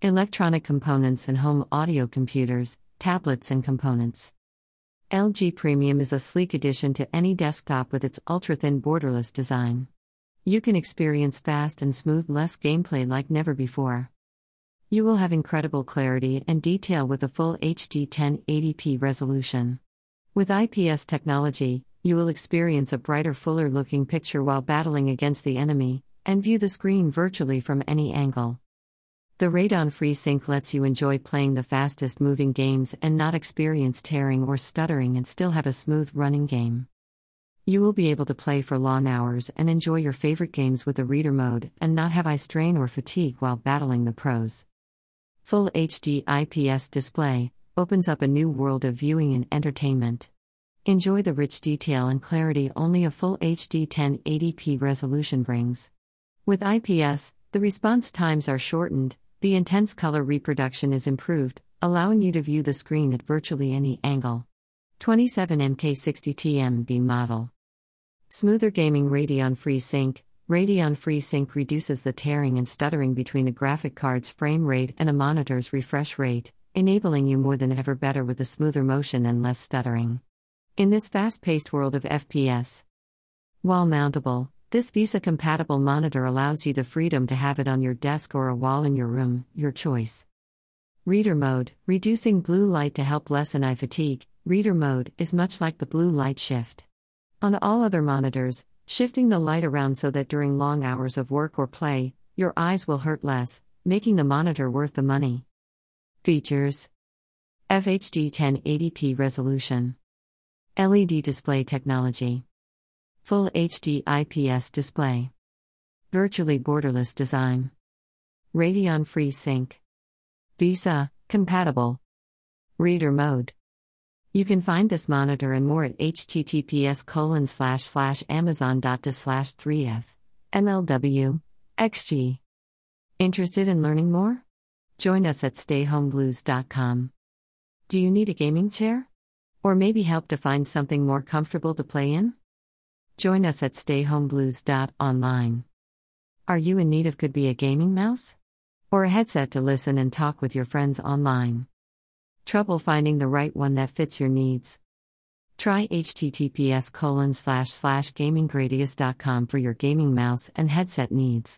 Electronic components and home audio computers, tablets, and components. LG Premium is a sleek addition to any desktop with its ultra thin borderless design. You can experience fast and smooth less gameplay like never before. You will have incredible clarity and detail with a full HD 1080p resolution. With IPS technology, you will experience a brighter, fuller looking picture while battling against the enemy, and view the screen virtually from any angle. The Radeon FreeSync lets you enjoy playing the fastest moving games and not experience tearing or stuttering and still have a smooth running game. You will be able to play for long hours and enjoy your favorite games with the reader mode and not have eye strain or fatigue while battling the pros. Full HD IPS display opens up a new world of viewing and entertainment. Enjoy the rich detail and clarity only a full HD 1080p resolution brings. With IPS, the response times are shortened, the intense color reproduction is improved, allowing you to view the screen at virtually any angle. 27MK60TMB model. Smoother gaming Radeon FreeSync. Radeon FreeSync reduces the tearing and stuttering between a graphic card's frame rate and a monitor's refresh rate, enabling you more than ever better with a smoother motion and less stuttering. In this fast paced world of FPS, while mountable, this VESA compatible monitor allows you the freedom to have it on your desk or a wall in your room, your choice. Reader mode, reducing blue light to help lessen eye fatigue. Reader mode is much like the blue light shift. On all other monitors, shifting the light around so that during long hours of work or play, your eyes will hurt less, making the monitor worth the money. Features FHD 1080p resolution, LED display technology. Full HD IPS display. Virtually borderless design. Radeon Free Sync. VESA compatible. Reader mode. You can find this monitor and more at https colon slash slash amazon.to slash 3f mlw xg. Interested in learning more? Join us at stayhomeblues.com. Do you need a gaming chair? Or maybe help to find something more comfortable to play in? Join us at stayhomeblues.online. Are you in need of could be a gaming mouse? Or a headset to listen and talk with your friends online? Trouble finding the right one that fits your needs? Try https colon slash slash gaminggradius.com for your gaming mouse and headset needs.